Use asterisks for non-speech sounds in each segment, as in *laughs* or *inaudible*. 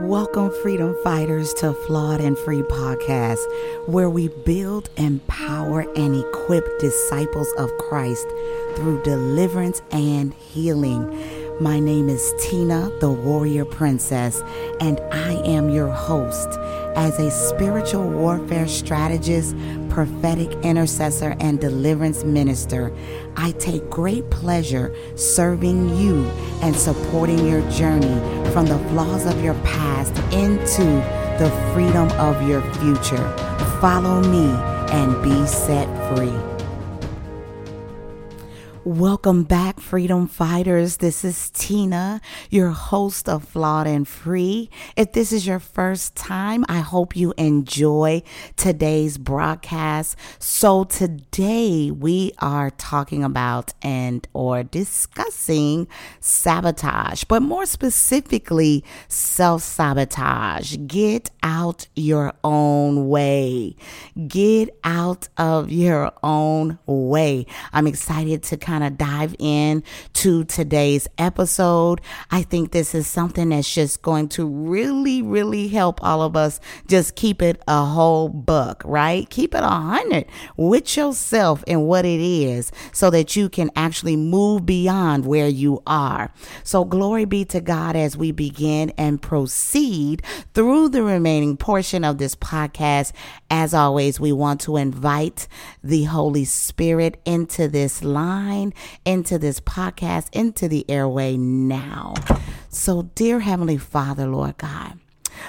Welcome, freedom fighters, to Flawed and Free Podcast, where we build, empower, and equip disciples of Christ through deliverance and healing. My name is Tina, the Warrior Princess, and I am your host. As a spiritual warfare strategist, prophetic intercessor, and deliverance minister, I take great pleasure serving you and supporting your journey from the flaws of your past into the freedom of your future. Follow me and be set free. Welcome back, freedom fighters. This is Tina, your host of Flawed and Free. If this is your first time, I hope you enjoy today's broadcast. So today we are talking about and or discussing sabotage, but more specifically, self-sabotage. Get out your own way. Get out of your own way. I'm excited to kind kind of dive in to today's episode. I think this is something that's just going to really, really help all of us just keep it a whole buck, right? Keep it a hundred with yourself and what it is so that you can actually move beyond where you are. So glory be to God as we begin and proceed through the remaining portion of this podcast. As always, we want to invite the Holy Spirit into this line into this podcast, into the airway now. So, dear Heavenly Father, Lord God,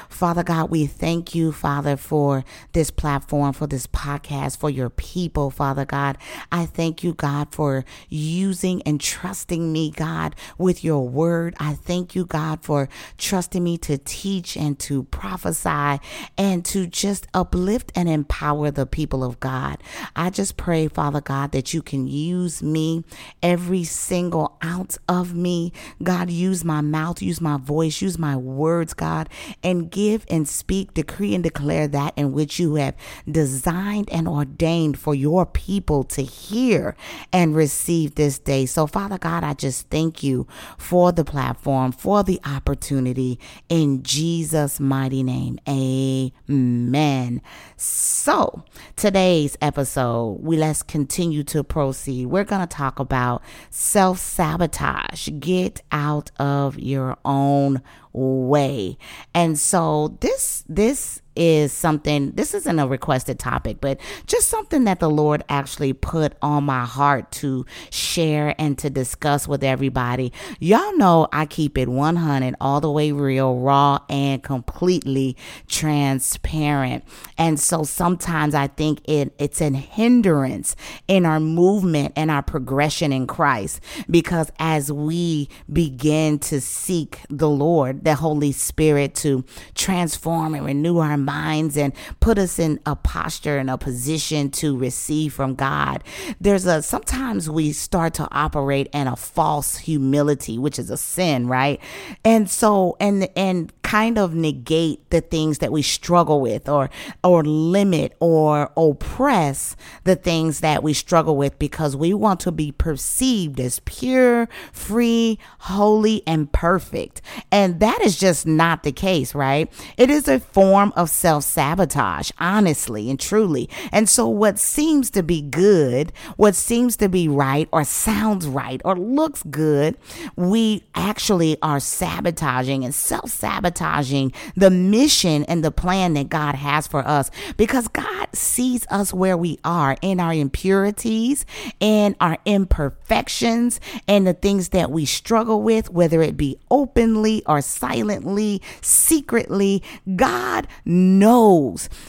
Father God, we thank you, Father, for this platform, for this podcast, for your people, Father God. I thank you, God, for using and trusting me, God, with your word. I thank you, God, for trusting me to teach and to prophesy and to just uplift and empower the people of God. I just pray, Father God, that you can use me, every single ounce of me. God, use my mouth, use my voice, use my words, God, and give and speak, decree and declare that in which you have designed and ordained for your people to hear and receive this day. So, Father God, I just thank you for the platform, for the opportunity in Jesus' mighty name. Amen. So, today's episode, we let's continue to proceed. We're going to talk about self sabotage. Get out of your own way. And so this this is something, this isn't a requested topic, but just something that the Lord actually put on my heart to share and to discuss with everybody. Y'all know I keep it 100 all the way real, raw, and completely transparent. And so sometimes I think it, it's an hindrance in our movement and our progression in Christ because as we begin to seek the Lord, the Holy Spirit to transform and renew our minds and put us in a posture and a position to receive from God. There's a sometimes we start to operate in a false humility, which is a sin, right? And so and and kind of negate the things that we struggle with or or limit or oppress the things that we struggle with because we want to be perceived as pure, free, holy and perfect. And that is just not the case, right? It is a form of self sabotage, honestly and truly. And so, what seems to be good, what seems to be right, or sounds right, or looks good, we actually are sabotaging and self sabotaging the mission and the plan that God has for us because God sees us where we are in our impurities and our imperfections and the things that we struggle with, whether it be openly or silently, secretly. God knows.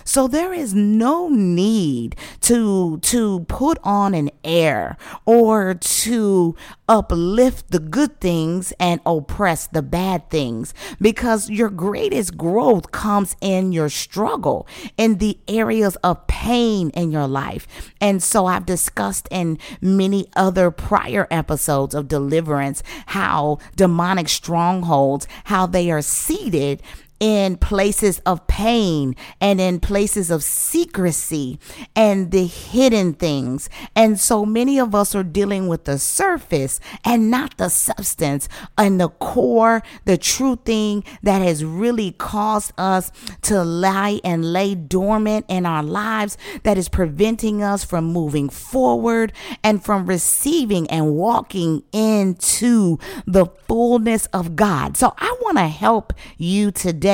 So there is no need to to put on an air or to uplift the good things and oppress the bad things because your greatest growth comes in your struggle in the areas of pain in your life. And so I've discussed in many other prior episodes of deliverance how demonic strongholds how they are seated in places of pain and in places of secrecy and the hidden things. And so many of us are dealing with the surface and not the substance and the core, the true thing that has really caused us to lie and lay dormant in our lives that is preventing us from moving forward and from receiving and walking into the fullness of God. So I want to help you today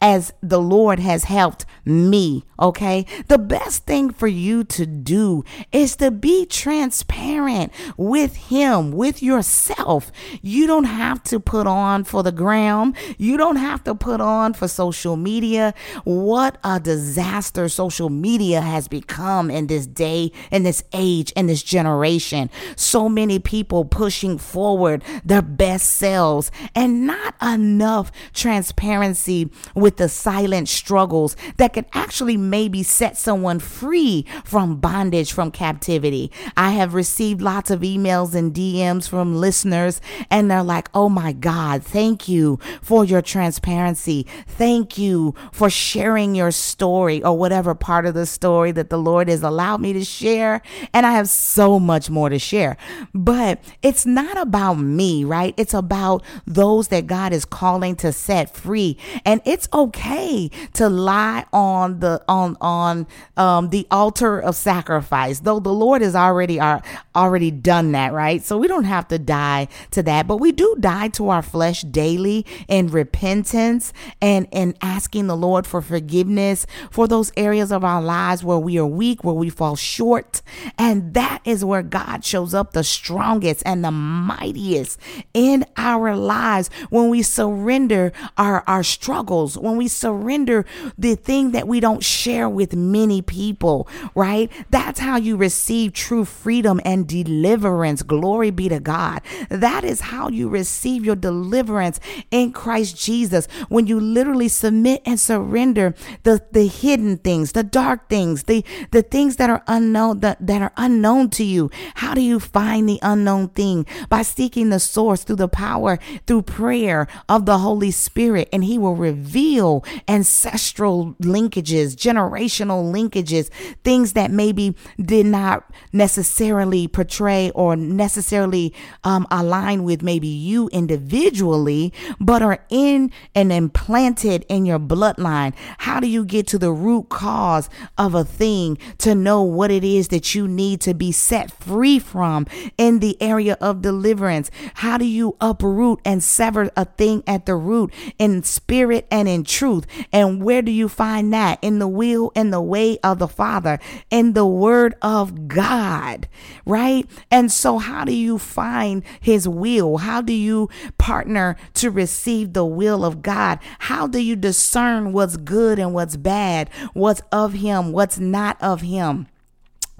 as the Lord has helped me. Okay. The best thing for you to do is to be transparent with Him, with yourself. You don't have to put on for the gram. You don't have to put on for social media. What a disaster social media has become in this day, in this age, in this generation. So many people pushing forward their best selves and not enough transparency with the silent struggles that could actually maybe set someone free from bondage, from captivity. I have received lots of emails and DMs from listeners, and they're like, oh my God, thank you for your transparency. Thank you for sharing your story or whatever part of the story that the Lord has allowed me to share. And I have so much more to share. But it's not about me, right? It's about those that God is calling to set free. And it's okay to lie on the on on um the altar of sacrifice, though the Lord has already are already done that, right? So we don't have to die to that, but we do die to our flesh daily in repentance and in asking the Lord for forgiveness for those areas of our lives where we are weak, where we fall short. And that is where God shows up the strongest and the mightiest in our lives when we surrender our, our struggles, when we surrender the thing that we don't share with many people, right? That's how you receive true freedom and deliverance. Glory be to God. That is how you receive your deliverance in Christ Jesus when you literally submit and surrender the, the hidden things, the dark things, the, the things that are unknown, that, that are unknown to you. How do you find the unknown thing? By seeking the source through the power, through prayer of the Holy Spirit, and He will reveal ancestral linkages, generational linkages, things that maybe did not necessarily portray or necessarily um, align with maybe you individually, but are in and implanted in your bloodline. How do you get to the root cause of a thing to know what it is that you need to be set free from in the area of deliverance? How do you uproot and sever a thing at the root in spirit and in truth? And where do you find that? In the will and the way of the Father, in the word of God, right? And so, how do you find His will? How do you partner to receive the will of God? How do you discern what's good and what's bad, what's of Him, what's not of Him?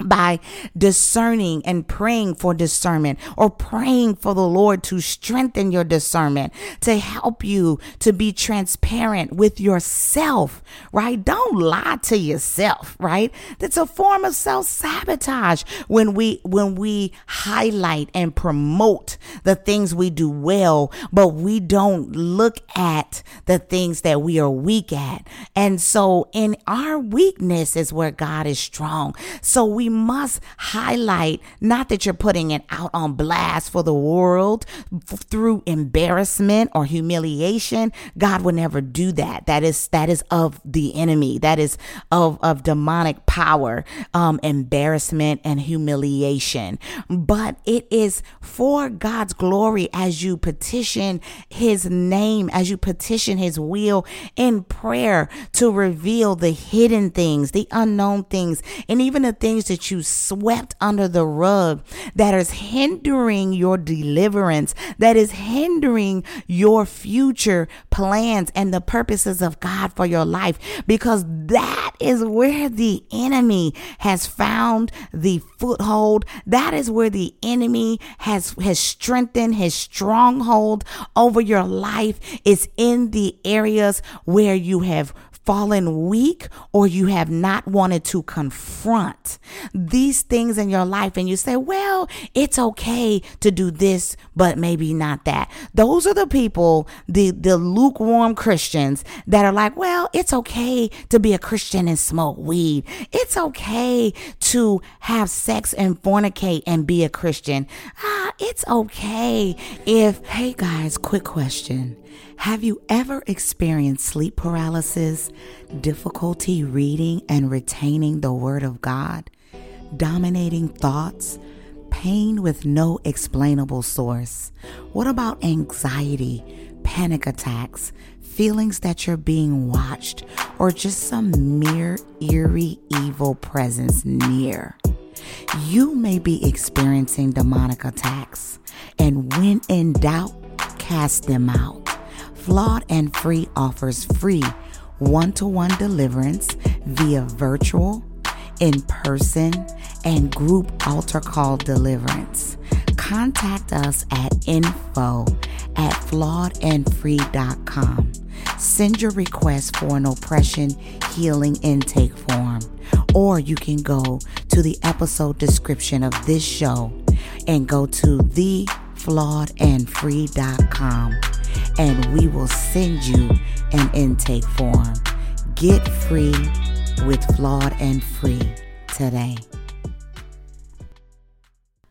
By discerning and praying for discernment or praying for the Lord to strengthen your discernment, to help you to be transparent with yourself, right? Don't lie to yourself, right? That's a form of self-sabotage when we when we highlight and promote the things we do well, but we don't look at the things that we are weak at. And so in our weakness is where God is strong. So we we must highlight not that you're putting it out on blast for the world f- through embarrassment or humiliation. God would never do that. That is that is of the enemy. That is of of demonic power, um, embarrassment and humiliation. But it is for God's glory as you petition His name, as you petition His will in prayer to reveal the hidden things, the unknown things, and even the things that that you swept under the rug that is hindering your deliverance, that is hindering your future plans and the purposes of God for your life, because that is where the enemy has found the foothold. That is where the enemy has, has strengthened his stronghold over your life is in the areas where you have fallen weak or you have not wanted to confront these things in your life and you say, well, it's okay to do this, but maybe not that. Those are the people, the, the lukewarm Christians that are like, well, it's okay to be a Christian and smoke weed. It's okay to have sex and fornicate and be a Christian. Ah, it's okay if, hey guys, quick question. Have you ever experienced sleep paralysis, difficulty reading and retaining the Word of God, dominating thoughts, pain with no explainable source? What about anxiety, panic attacks, feelings that you're being watched, or just some mere eerie evil presence near? You may be experiencing demonic attacks, and when in doubt, cast them out. Flawed and Free offers free one to one deliverance via virtual, in person, and group altar call deliverance. Contact us at info at flawedandfree.com. Send your request for an oppression healing intake form, or you can go to the episode description of this show and go to theflawedandfree.com and we will send you an intake form. Get free with Flawed and Free today.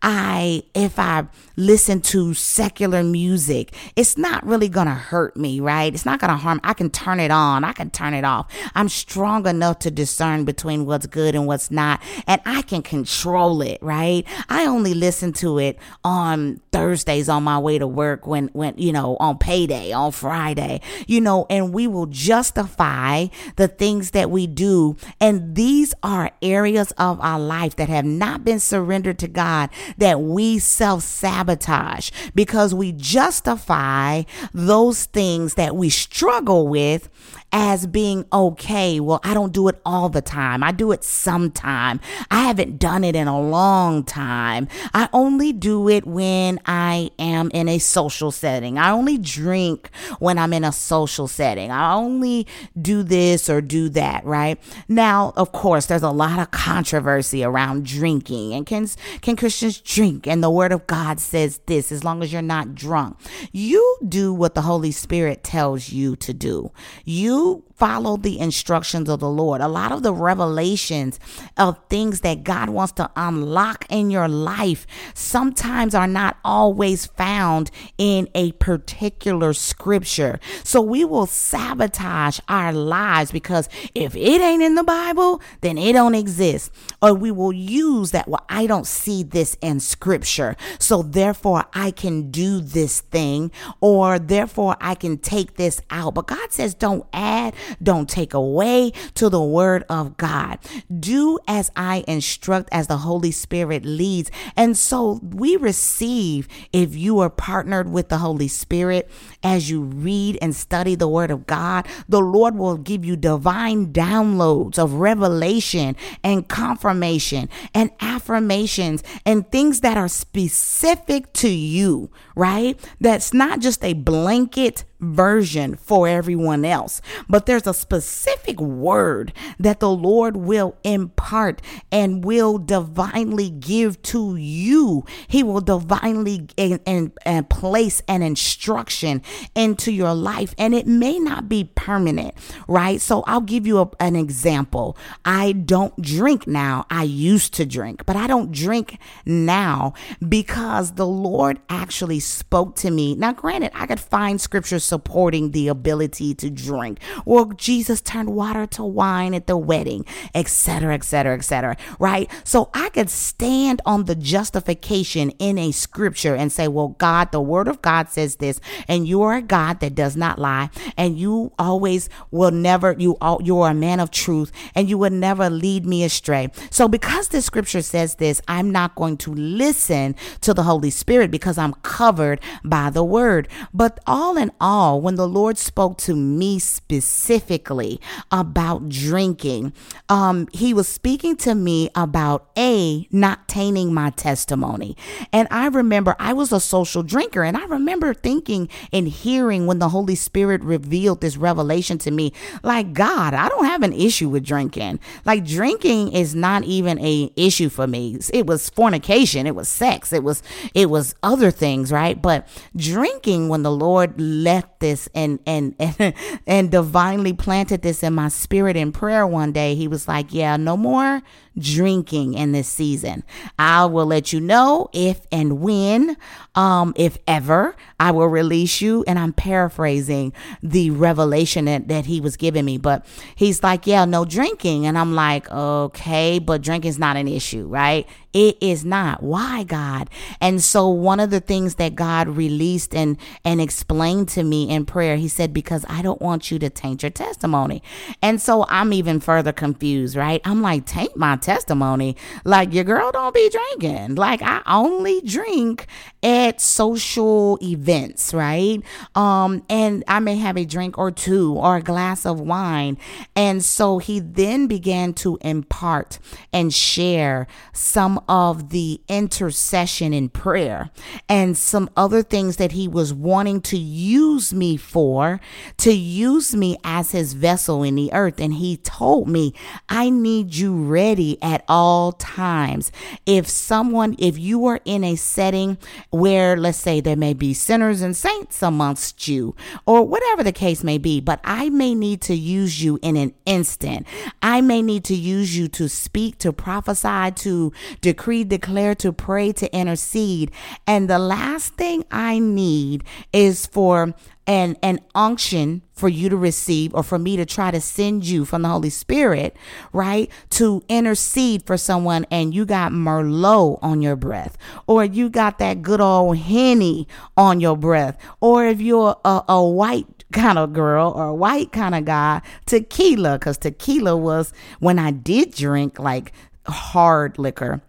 I, if I listen to secular music, it's not really going to hurt me, right? It's not going to harm. I can turn it on. I can turn it off. I'm strong enough to discern between what's good and what's not, and I can control it, right? I only listen to it on Thursdays on my way to work when, when, you know, on payday, on Friday, you know, and we will justify the things that we do. And these are areas of our life that have not been surrendered to God that we self sabotage because we justify those things that we struggle with as being okay. Well, I don't do it all the time. I do it sometime. I haven't done it in a long time. I only do it when I am in a social setting. I only drink when I'm in a social setting. I only do this or do that, right? Now, of course, there's a lot of controversy around drinking and can can Christians drink? And the word of God says this as long as you're not drunk. You do what the Holy Spirit tells you to do. You you follow the instructions of the Lord. A lot of the revelations of things that God wants to unlock in your life sometimes are not always found in a particular scripture. So we will sabotage our lives because if it ain't in the Bible, then it don't exist. Or we will use that, well, I don't see this in scripture. So therefore I can do this thing or therefore I can take this out. But God says don't add don't take away to the word of God. Do as I instruct, as the Holy Spirit leads. And so we receive, if you are partnered with the Holy Spirit, as you read and study the word of God, the Lord will give you divine downloads of revelation and confirmation and affirmations and things that are specific to you, right? That's not just a blanket version for everyone else, but there's a specific word that the Lord will impart and will divinely give to you. He will divinely and, and, and place an instruction into your life, and it may not be permanent, right? So I'll give you a, an example. I don't drink now. I used to drink, but I don't drink now because the Lord actually spoke to me. Now, granted, I could find scripture supporting the ability to drink. Well, Jesus turned water to wine at the wedding, etc., etc., etc. Right? So I could stand on the justification in a scripture and say, well, God, the word of God says this, and you are a God that does not lie, and you always will never, you are, you are a man of truth, and you will never lead me astray. So because the scripture says this, I'm not going to listen to the Holy Spirit because I'm covered covered by the word. But all in all, when the Lord spoke to me specifically about drinking, um, he was speaking to me about A, not tainting my testimony. And I remember I was a social drinker, and I remember thinking and hearing when the Holy Spirit revealed this revelation to me, like, God, I don't have an issue with drinking. Like, drinking is not even a issue for me. It was fornication, it was sex, it was it was other things, right? But drinking when the Lord left this and and *laughs* and, and divinely planted this in my spirit in prayer one day, he was like, "Yeah, no more drinking in this season. I will let you know if and when, um, if ever, I will release you. And I'm paraphrasing the revelation that, that he was giving me. But he's like, yeah, no drinking. And I'm like, okay, but drinking's not an issue, right? It is not. Why, God? And so one of the things that God released and and explained to me in prayer, he said, because I don't want you to taint your testimony. And so I'm even further confused, right? I'm like, taint my testimony. Like your girl don't be drinking. Like I only drink at social events, right? Um, and I may have a drink or two or a glass of wine. And so he then began to impart and share some of the intercession in prayer and some other things that he was wanting to use me for, to use me as his vessel in the earth. And he told me, I need you ready at all times. If someone, if you are in a setting where, let's say, there may be sinners and saints amongst you, or whatever the case may be, but I may need to use you in an instant. I may need to use you to speak, to prophesy, to decree, declare, to pray, to intercede. And the last thing I need is for an an unction for you to receive or for me to try to send you from the Holy Spirit, right? To intercede for someone and you got Merlot on your breath or you got that good old Henny on your breath or if you're a, a white kind of girl or a white kind of guy, tequila, because tequila was when I did drink like hard liquor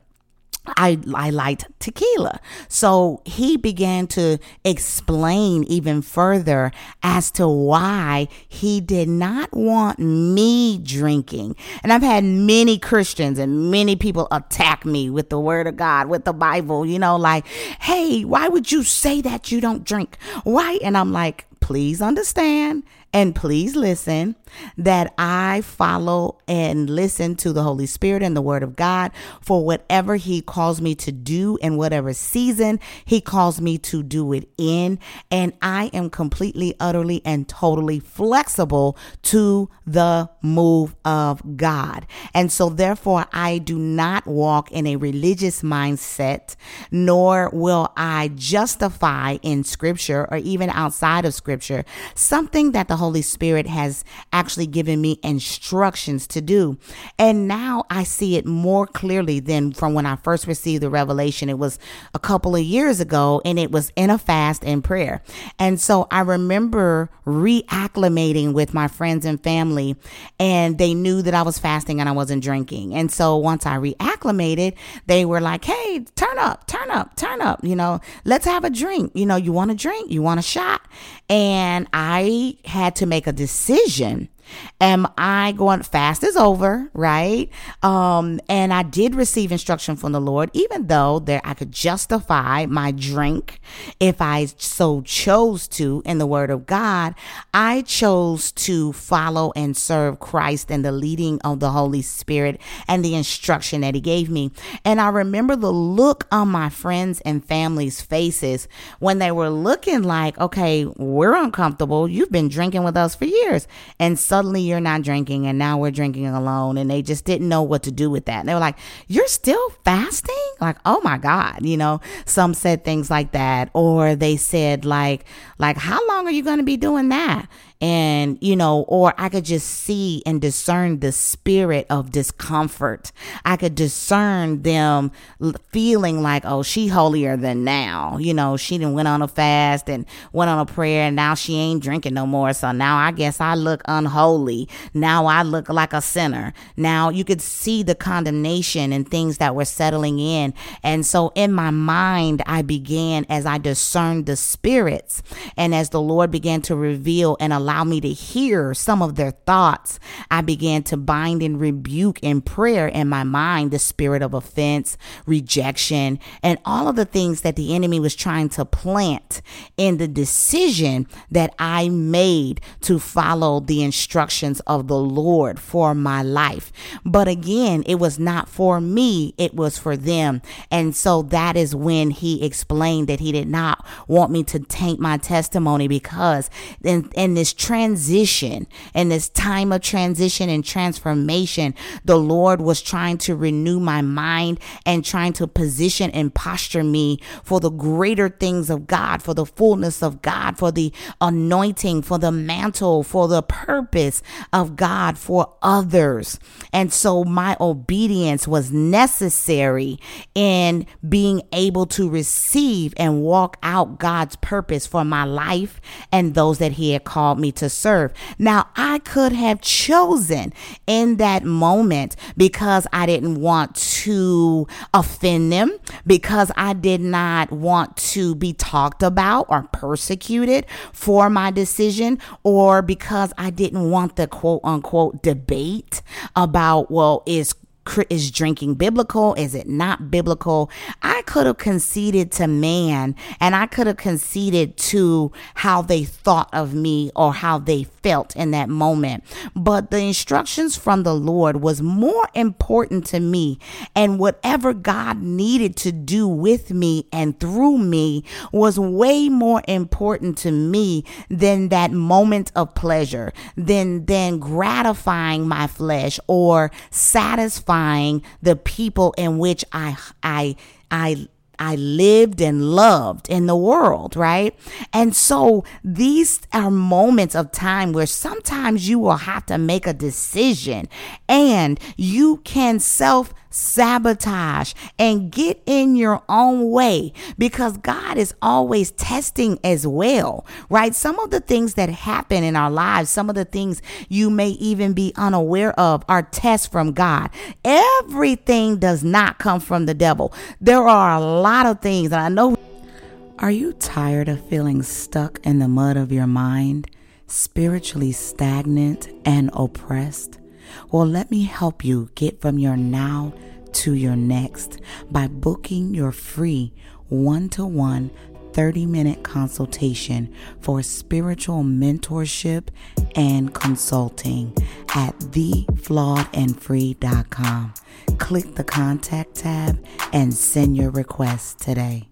I, I liked tequila. So he began to explain even further as to why he did not want me drinking. And I've had many Christians and many people attack me with the word of God, with the Bible, you know, like, hey, why would you say that you don't drink? Why? And I'm like, please understand and please listen that I follow and listen to the Holy Spirit and the Word of God for whatever He calls me to do in whatever season He calls me to do it in. And I am completely, utterly, and totally flexible to the move of God. And so, therefore, I do not walk in a religious mindset, nor will I justify in Scripture or even outside of Scripture something that the Holy Spirit has actually given me instructions to do. And now I see it more clearly than from when I first received the revelation. It was a couple of years ago and it was in a fast and prayer. And so I remember reacclimating with my friends and family and they knew that I was fasting and I wasn't drinking. And so once I reacclimated, they were like, Hey, turn up, turn up, turn up, you know, let's have a drink. You know, you want a drink? You want a shot? And I had to make a decision Am I going fast is over, right? Um, and I did receive instruction from the Lord, even though there I could justify my drink if I so chose to in the word of God. I chose to follow and serve Christ and the leading of the Holy Spirit and the instruction that he gave me. And I remember the look on my friends and family's faces when they were looking like, okay, we're uncomfortable. You've been drinking with us for years. And so suddenly you're not drinking and now we're drinking alone and they just didn't know what to do with that. And they were like, You're still fasting? Like, oh my God, you know, some said things like that. Or they said like like how long are you gonna be doing that? And you know or i could just see and discern the spirit of discomfort. I could discern them feeling like oh she holier than now. You know she didn't went on a fast and went on a prayer and now she ain't drinking no more. So now i guess i look unholy. Now i look like a sinner. Now you could see the condemnation and things that were settling in. And so in my mind i began as i discerned the spirits and as the lord began to reveal and allow me to hear some of their thoughts, I began to bind and rebuke in prayer in my mind the spirit of offense, rejection, and all of the things that the enemy was trying to plant in the decision that I made to follow the instructions of the Lord for my life. But again, it was not for me, it was for them. And so that is when he explained that he did not want me to taint my testimony because in, in this transition, in this time of transition and transformation, the Lord was trying to renew my mind and trying to position and posture me for the greater things of God, for the fullness of God, for the anointing, for the mantle, for the purpose of God for others. And so my obedience was necessary in being able to receive and walk out God's purpose for my life and those that He had called me to serve. Now, I could have chosen in that moment because I didn't want to offend them, because I did not want to be talked about or persecuted for my decision, or because I didn't want the quote unquote debate about, well, is is drinking biblical? Is it not biblical? I could have conceded to man and I could have conceded to how they thought of me or how they felt in that moment. But the instructions from the Lord was more important to me. And whatever God needed to do with me and through me was way more important to me than that moment of pleasure, than, than gratifying my flesh or satisfying satisfying the people in which I I I I lived and loved in the world, right? And so these are moments of time where sometimes you will have to make a decision and you can self sabotage and get in your own way because God is always testing as well, right? Some of the things that happen in our lives, some of the things you may even be unaware of are tests from God. Everything does not come from the devil. There are a lot of things, and I know. Are you tired of feeling stuck in the mud of your mind, spiritually stagnant and oppressed? Well, let me help you get from your now to your next by booking your free one to one 30 minute consultation for spiritual mentorship and consulting at theflawedandfree.com. Click the contact tab and send your request today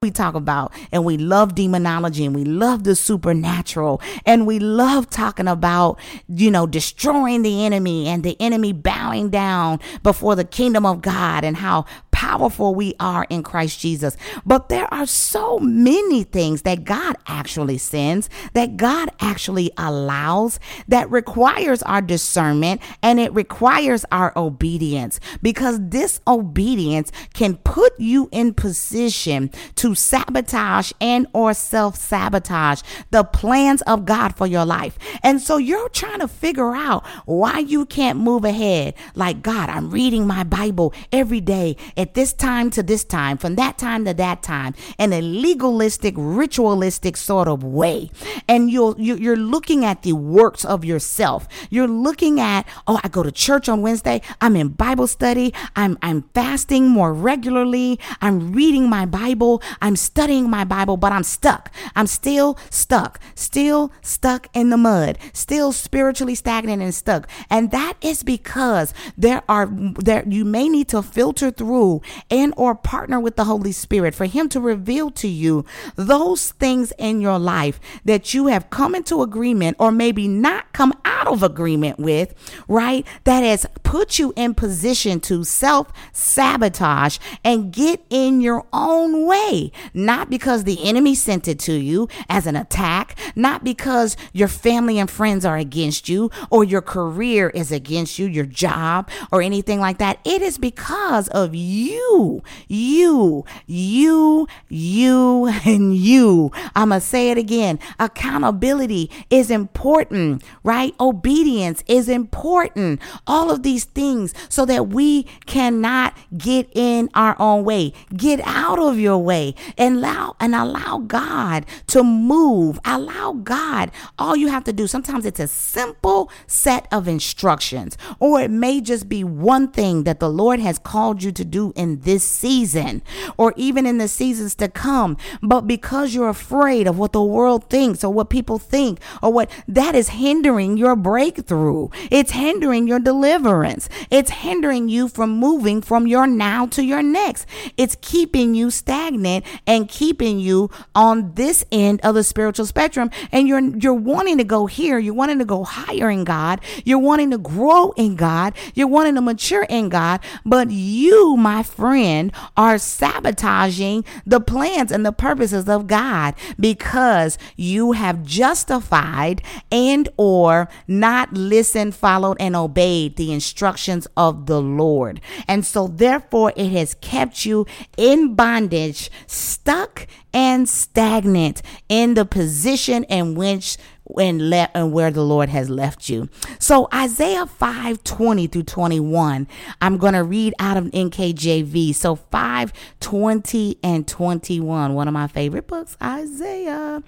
we talk about and we love demonology and we love the supernatural and we love talking about you know destroying the enemy and the enemy bowing down before the kingdom of God and how powerful we are in Christ Jesus. But there are so many things that God actually sends, that God actually allows, that requires our discernment and it requires our obedience because disobedience can put you in position to sabotage and or self-sabotage the plans of God for your life. And so you're trying to figure out why you can't move ahead. Like, God, I'm reading my Bible every day at this time to this time, from that time to that time, in a legalistic, ritualistic sort of way. And you're, you're looking at the works of yourself. You're looking at, oh, I go to church on Wednesday. I'm in Bible study. I'm, I'm fasting more regularly. I'm reading my Bible. I'm studying my Bible, but I'm stuck. I'm still stuck, still stuck in the mud, still spiritually stagnant and stuck. And that is because there are, there, you may need to filter through and or partner with the Holy Spirit for him to reveal to you those things in your life that you have come into agreement or maybe not come out of agreement with, right? That has put you in position to self sabotage and get in your own way, not because the enemy sent it to you as an attack, not because your family and friends are against you or your career is against you, your job or anything like that. It is because of you, you, you, you, you, *laughs* and you. I'm going to say it again. Accountability is important, right? Obedience is important. All of these things so that we cannot get in our own way. Get out of your way and allow and allow God to move. Allow God. All you have to do, sometimes it's a simple set of instructions, or it may just be one thing that the Lord has called you to do in this season, or even in the seasons to come. But because you're afraid of what the world thinks or what people think or what that is hindering your breakthrough, it's hindering your deliverance, it's hindering you from moving from your now to your next. It's keeping you stagnant and keeping you on this end of the spiritual spectrum. And you're you're wanting to go here, you're wanting to go higher in God, you're wanting to grow in God, you're wanting to mature in God, but you, my friend, are sabotaging the plans and the purposes of God because you have justified and or not listened, followed and obeyed the instructions of the Lord. And so therefore it has kept you in bondage, stuck and stagnant in the position in which and, le- and where the Lord has left you. So Isaiah 5 20 through 21, I'm to read out of NKJV. So 5 20 and 21, one of my favorite books, Isaiah.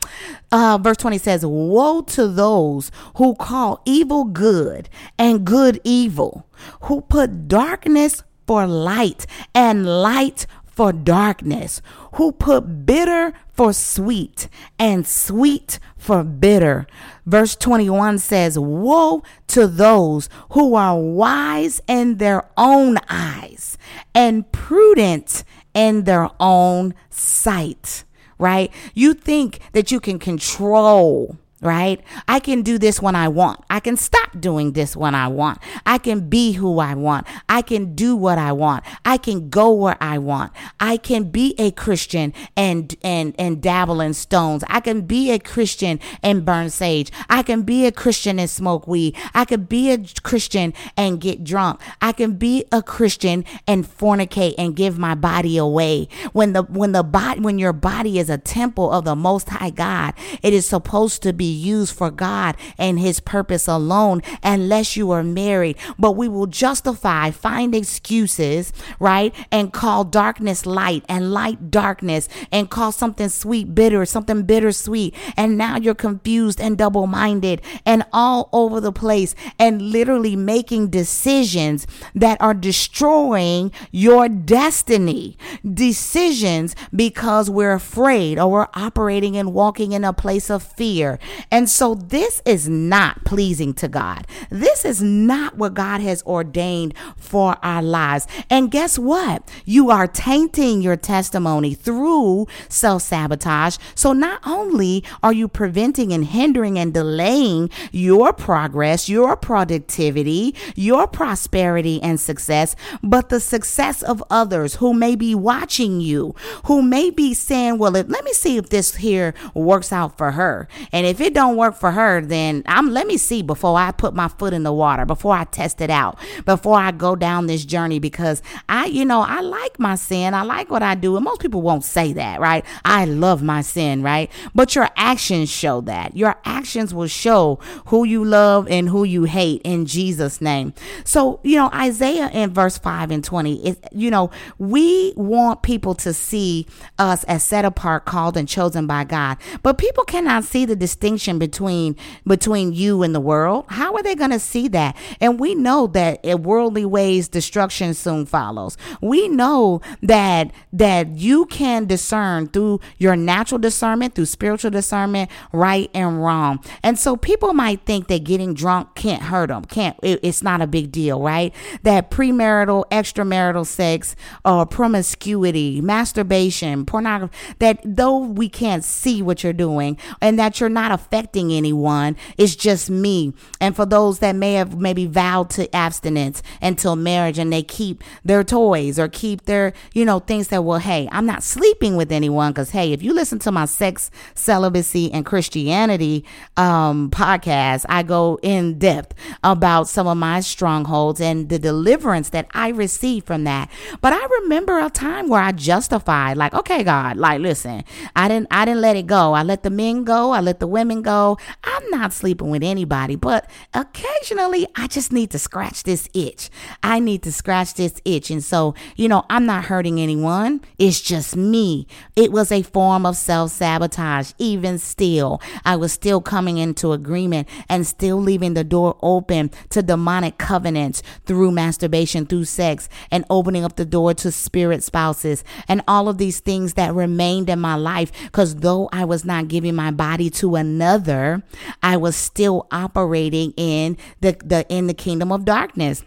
Uh, verse 20 says, Woe to those who call evil good and good evil, who put darkness for light and light for darkness, who put bitter for sweet and sweet for bitter. Verse 21 says, Woe to those who are wise in their own eyes and prudent in their own sight, right? You think that you can control right? I can do this when I want. I can stop doing this when I want. I can be who I want. I can do what I want. I can go where I want. I can be a Christian and and and dabble in stones. I can be a Christian and burn sage. I can be a Christian and smoke weed. I can be a Christian and get drunk. I can be a Christian and fornicate and give my body away. When the when the body when your body is a temple of the most high God, it is supposed to be used for God and His purpose alone unless you are married. But we will justify, find excuses, right? And call darkness light and light darkness and call something sweet bitter, something bittersweet. And now you're confused and double minded and all over the place and literally making decisions that are destroying your destiny. Decisions because we're afraid or we're operating and walking in a place of fear. And so this is not pleasing to God. This is not what God has ordained for our lives. And guess what? You are tainting your testimony through self sabotage. So not only are you preventing and hindering and delaying your progress, your productivity, your prosperity and success, but the success of others who may be watching you, who may be saying, well, let me see if this here works out for her. And if it don't work for her, then I'm let me see before I put my foot in the water, before I test it out, before I go down this journey because I, you know, I like my sin. I like what I do. And most people won't say that, right? I love my sin, right? But your actions show that. Your actions will show who you love and who you hate in Jesus' name. So, you know, Isaiah in verse 5 and 20 is, you know, we want people to see us as set apart, called, and chosen by God. But people cannot see the distinction between between you and the world. How are they going to see that? And we know that in worldly ways destruction soon follows. We know that that you can discern through your natural discernment, through spiritual discernment, right and wrong. And so people might think that getting drunk can't hurt them. Can't it, it's not a big deal, right? That premarital, extramarital sex or promiscuity, masturbation, pornography that though we can't see what you're doing and that you're not affecting anyone, it's just me. And for those that may have maybe vowed to abstinence until marriage and they keep their toys or keep their, you know, things that, well, hey, I'm not sleeping with anyone because, hey, if you listen to my sex, celibacy, and Christianity um, podcast, I go in depth about some of my strongholds and the deliverance that I received from that. But I remember a time where I justified, like, okay, God, like, listen, I didn't, I didn't let it go. I let the men go. I let the women go. I'm not sleeping with anybody, but occasionally I just need to scratch this itch. I need to scratch this itch. And so, you know, I'm not hurting anyone. It's just me. It was a form of self sabotage. Even still, I was still coming into agreement and still leaving the door open to demonic covenants through masturbation, through sex, and opening up the door to spirit spouses and all of these things that remained in my life. Because though I was not giving my body to another, I was still operating in the, the in the kingdom of darkness.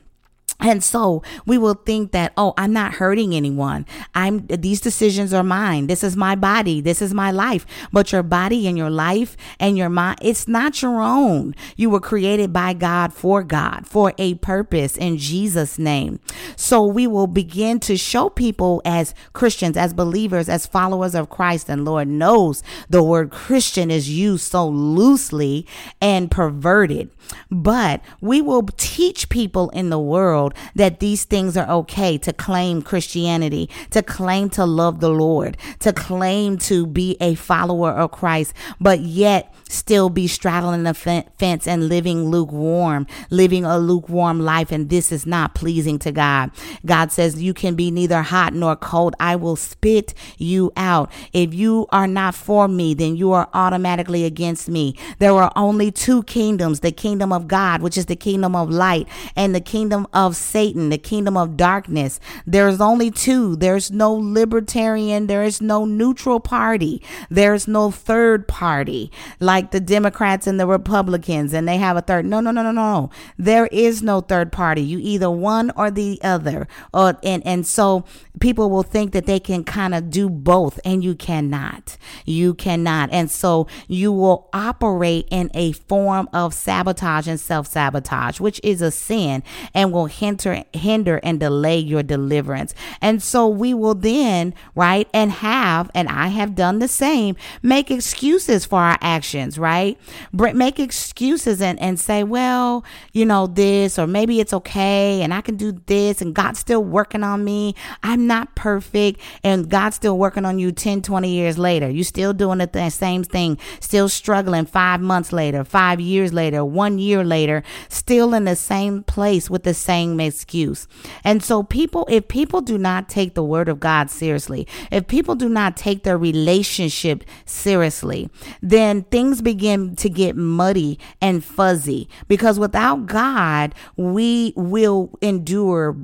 And so we will think that, oh, I'm not hurting anyone. I'm, these decisions are mine. This is my body. This is my life. But your body and your life and your mind, it's not your own. You were created by God for God, for a purpose in Jesus' name. So we will begin to show people as Christians, as believers, as followers of Christ. And Lord knows the word Christian is used so loosely and perverted. But we will teach people in the world that these things are okay to claim Christianity, to claim to love the Lord, to claim to be a follower of Christ, but yet still be straddling the fence and living lukewarm, living a lukewarm life. And this is not pleasing to God. God says, You can be neither hot nor cold. I will spit you out. If you are not for me, then you are automatically against me. There are only two kingdoms the kingdom of God, which is the kingdom of light, and the kingdom of Satan, the kingdom of darkness. There's only two. There's no libertarian, there is no neutral party, there's no third party. Like like the Democrats and the Republicans and they have a third. No, no, no, no, no. There is no third party. You either one or the other. Or and and so people will think that they can kind of do both and you cannot. You cannot. And so you will operate in a form of sabotage and self-sabotage, which is a sin and will hinder hinder and delay your deliverance. And so we will then, right, and have and I have done the same, make excuses for our actions right? Make excuses and, and say, well, you know, this, or maybe it's okay, and I can do this, and God's still working on me. I'm not perfect, and God's still working on you 10, 20 years later. You're still doing the same thing, still struggling five months later, five years later, one year later, still in the same place with the same excuse. And so, people, if people do not take the word of God seriously, if people do not take their relationship seriously, then things begin to get muddy and fuzzy because without God, we will endure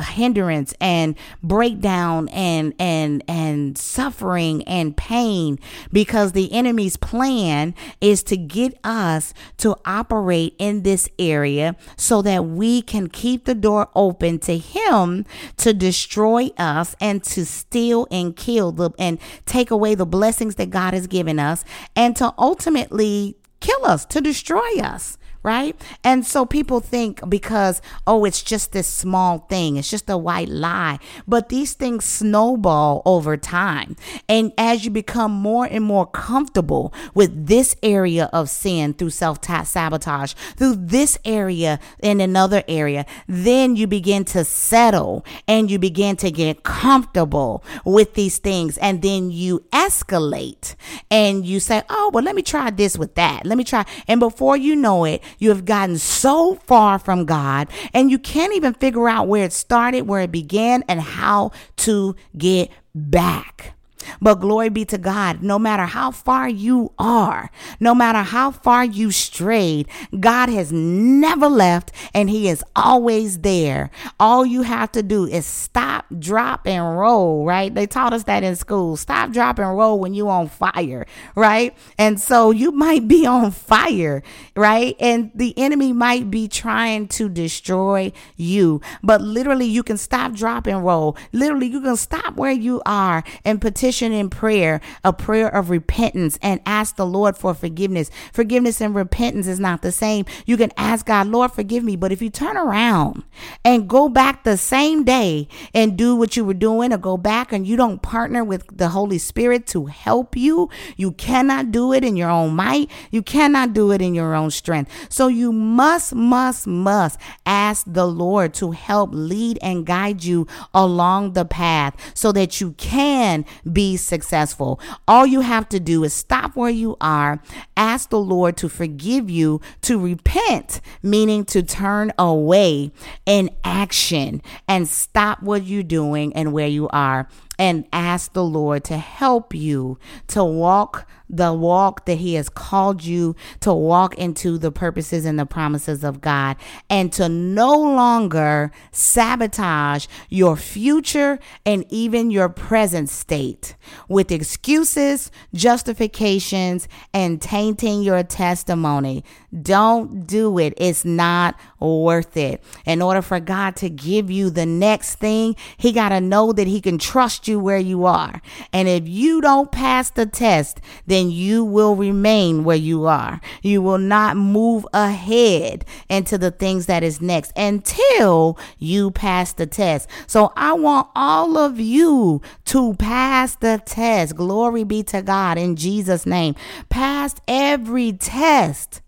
hindrance and breakdown and and and suffering and pain because the enemy's plan is to get us to operate in this area so that we can keep the door open to him to destroy us and to steal and kill the and take away the blessings that God has given us and to ultimately ultimately kill us, to destroy us right? And so people think because, oh, it's just this small thing, it's just a white lie. But these things snowball over time. And as you become more and more comfortable with this area of sin through self sabotage, through this area in another area, then you begin to settle and you begin to get comfortable with these things. And then you escalate and you say, oh, well, let me try this with that. Let me try. And before you know it, you have gotten so far from God and you can't even figure out where it started, where it began, and how to get back. But glory be to God, no matter how far you are, no matter how far you strayed, God has never left and He is always there. All you have to do is stop, drop, and roll, right? They taught us that in school. Stop, drop, and roll when you're on fire, right? And so you might be on fire, right? And the enemy might be trying to destroy you, but literally you can stop, drop, and roll. Literally, you can stop where you are and petition in prayer, a prayer of repentance, and ask the Lord for forgiveness. Forgiveness and repentance is not the same. You can ask God, Lord, forgive me. But if you turn around and go back the same day and do what you were doing, or go back and you don't partner with the Holy Spirit to help you, you cannot do it in your own might. You cannot do it in your own strength. So you must, must, must ask the Lord to help lead and guide you along the path so that you can be successful. All you have to do is stop where you are, ask the Lord to forgive you, to repent, meaning to turn away in action and stop what you're doing and where you are and ask the Lord to help you to walk the walk that He has called you to walk into the purposes and the promises of God and to no longer sabotage your future and even your present state with excuses, justifications, and tainting your testimony. Don't do it. It's not worth it. In order for God to give you the next thing, He got to know that He can trust you where you are. And if you don't pass the test, then you will remain where you are. You will not move ahead into the things that is next until you pass the test. So I want all of you to pass the test. Glory be to God in Jesus' name. Pass every test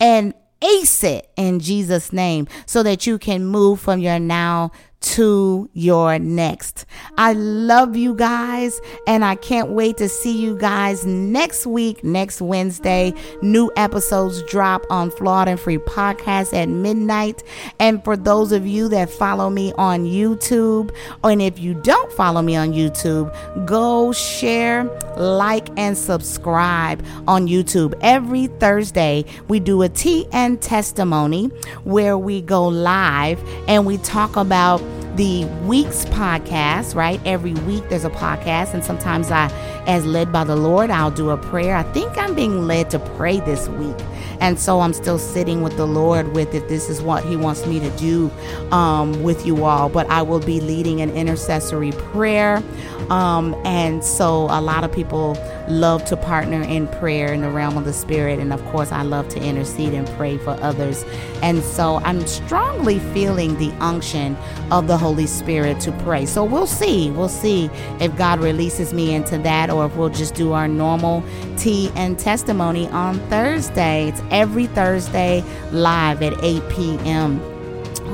and ace it in Jesus' name so that you can move from your now to your next. I love you guys, and I can't wait to see you guys next week, next Wednesday. New episodes drop on Flawed and Free Podcast at midnight. And for those of you that follow me on YouTube, and if you don't follow me on YouTube, go share, like, and subscribe on YouTube. Every Thursday, we do a tea and testimony where we go live and we talk about the week's podcast, right? Every week there's a podcast, and sometimes I, as led by the Lord, I'll do a prayer. I think I'm being led to pray this week. And so I'm still sitting with the Lord with it. This is what He wants me to do um, with you all. But I will be leading an intercessory prayer. Um, and so a lot of people love to partner in prayer in the realm of the Spirit. And of course, I love to intercede and pray for others. And so I'm strongly feeling the unction of the Holy Spirit to pray. So we'll see. We'll see if God releases me into that or if we'll just do our normal tea and testimony on Thursday. It's every Thursday live at 8 p.m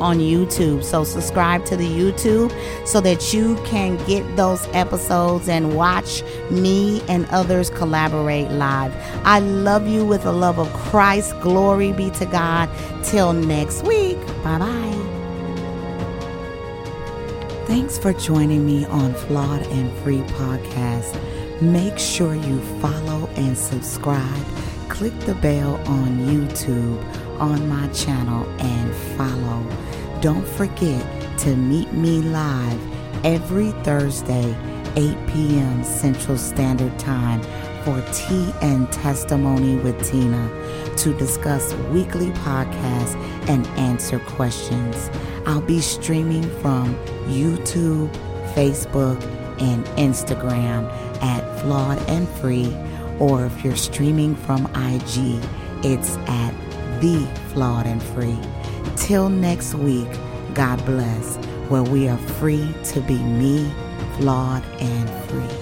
on YouTube. So subscribe to the YouTube so that you can get those episodes and watch me and others collaborate live. I love you with the love of Christ. Glory be to God. Till next week. Bye bye. Thanks for joining me on Flawed and Free Podcast. Make sure you follow and subscribe. Click the bell on YouTube on my channel and follow. Don't forget to meet me live every Thursday, 8 p.m. Central Standard Time for Tea and Testimony with Tina to discuss weekly podcasts and answer questions. I'll be streaming from YouTube, Facebook, and Instagram at Flawed and Free, or if you're streaming from IG, it's at The Flawed and Free. Till next week, God bless, where we are free to be me, flawed, and free.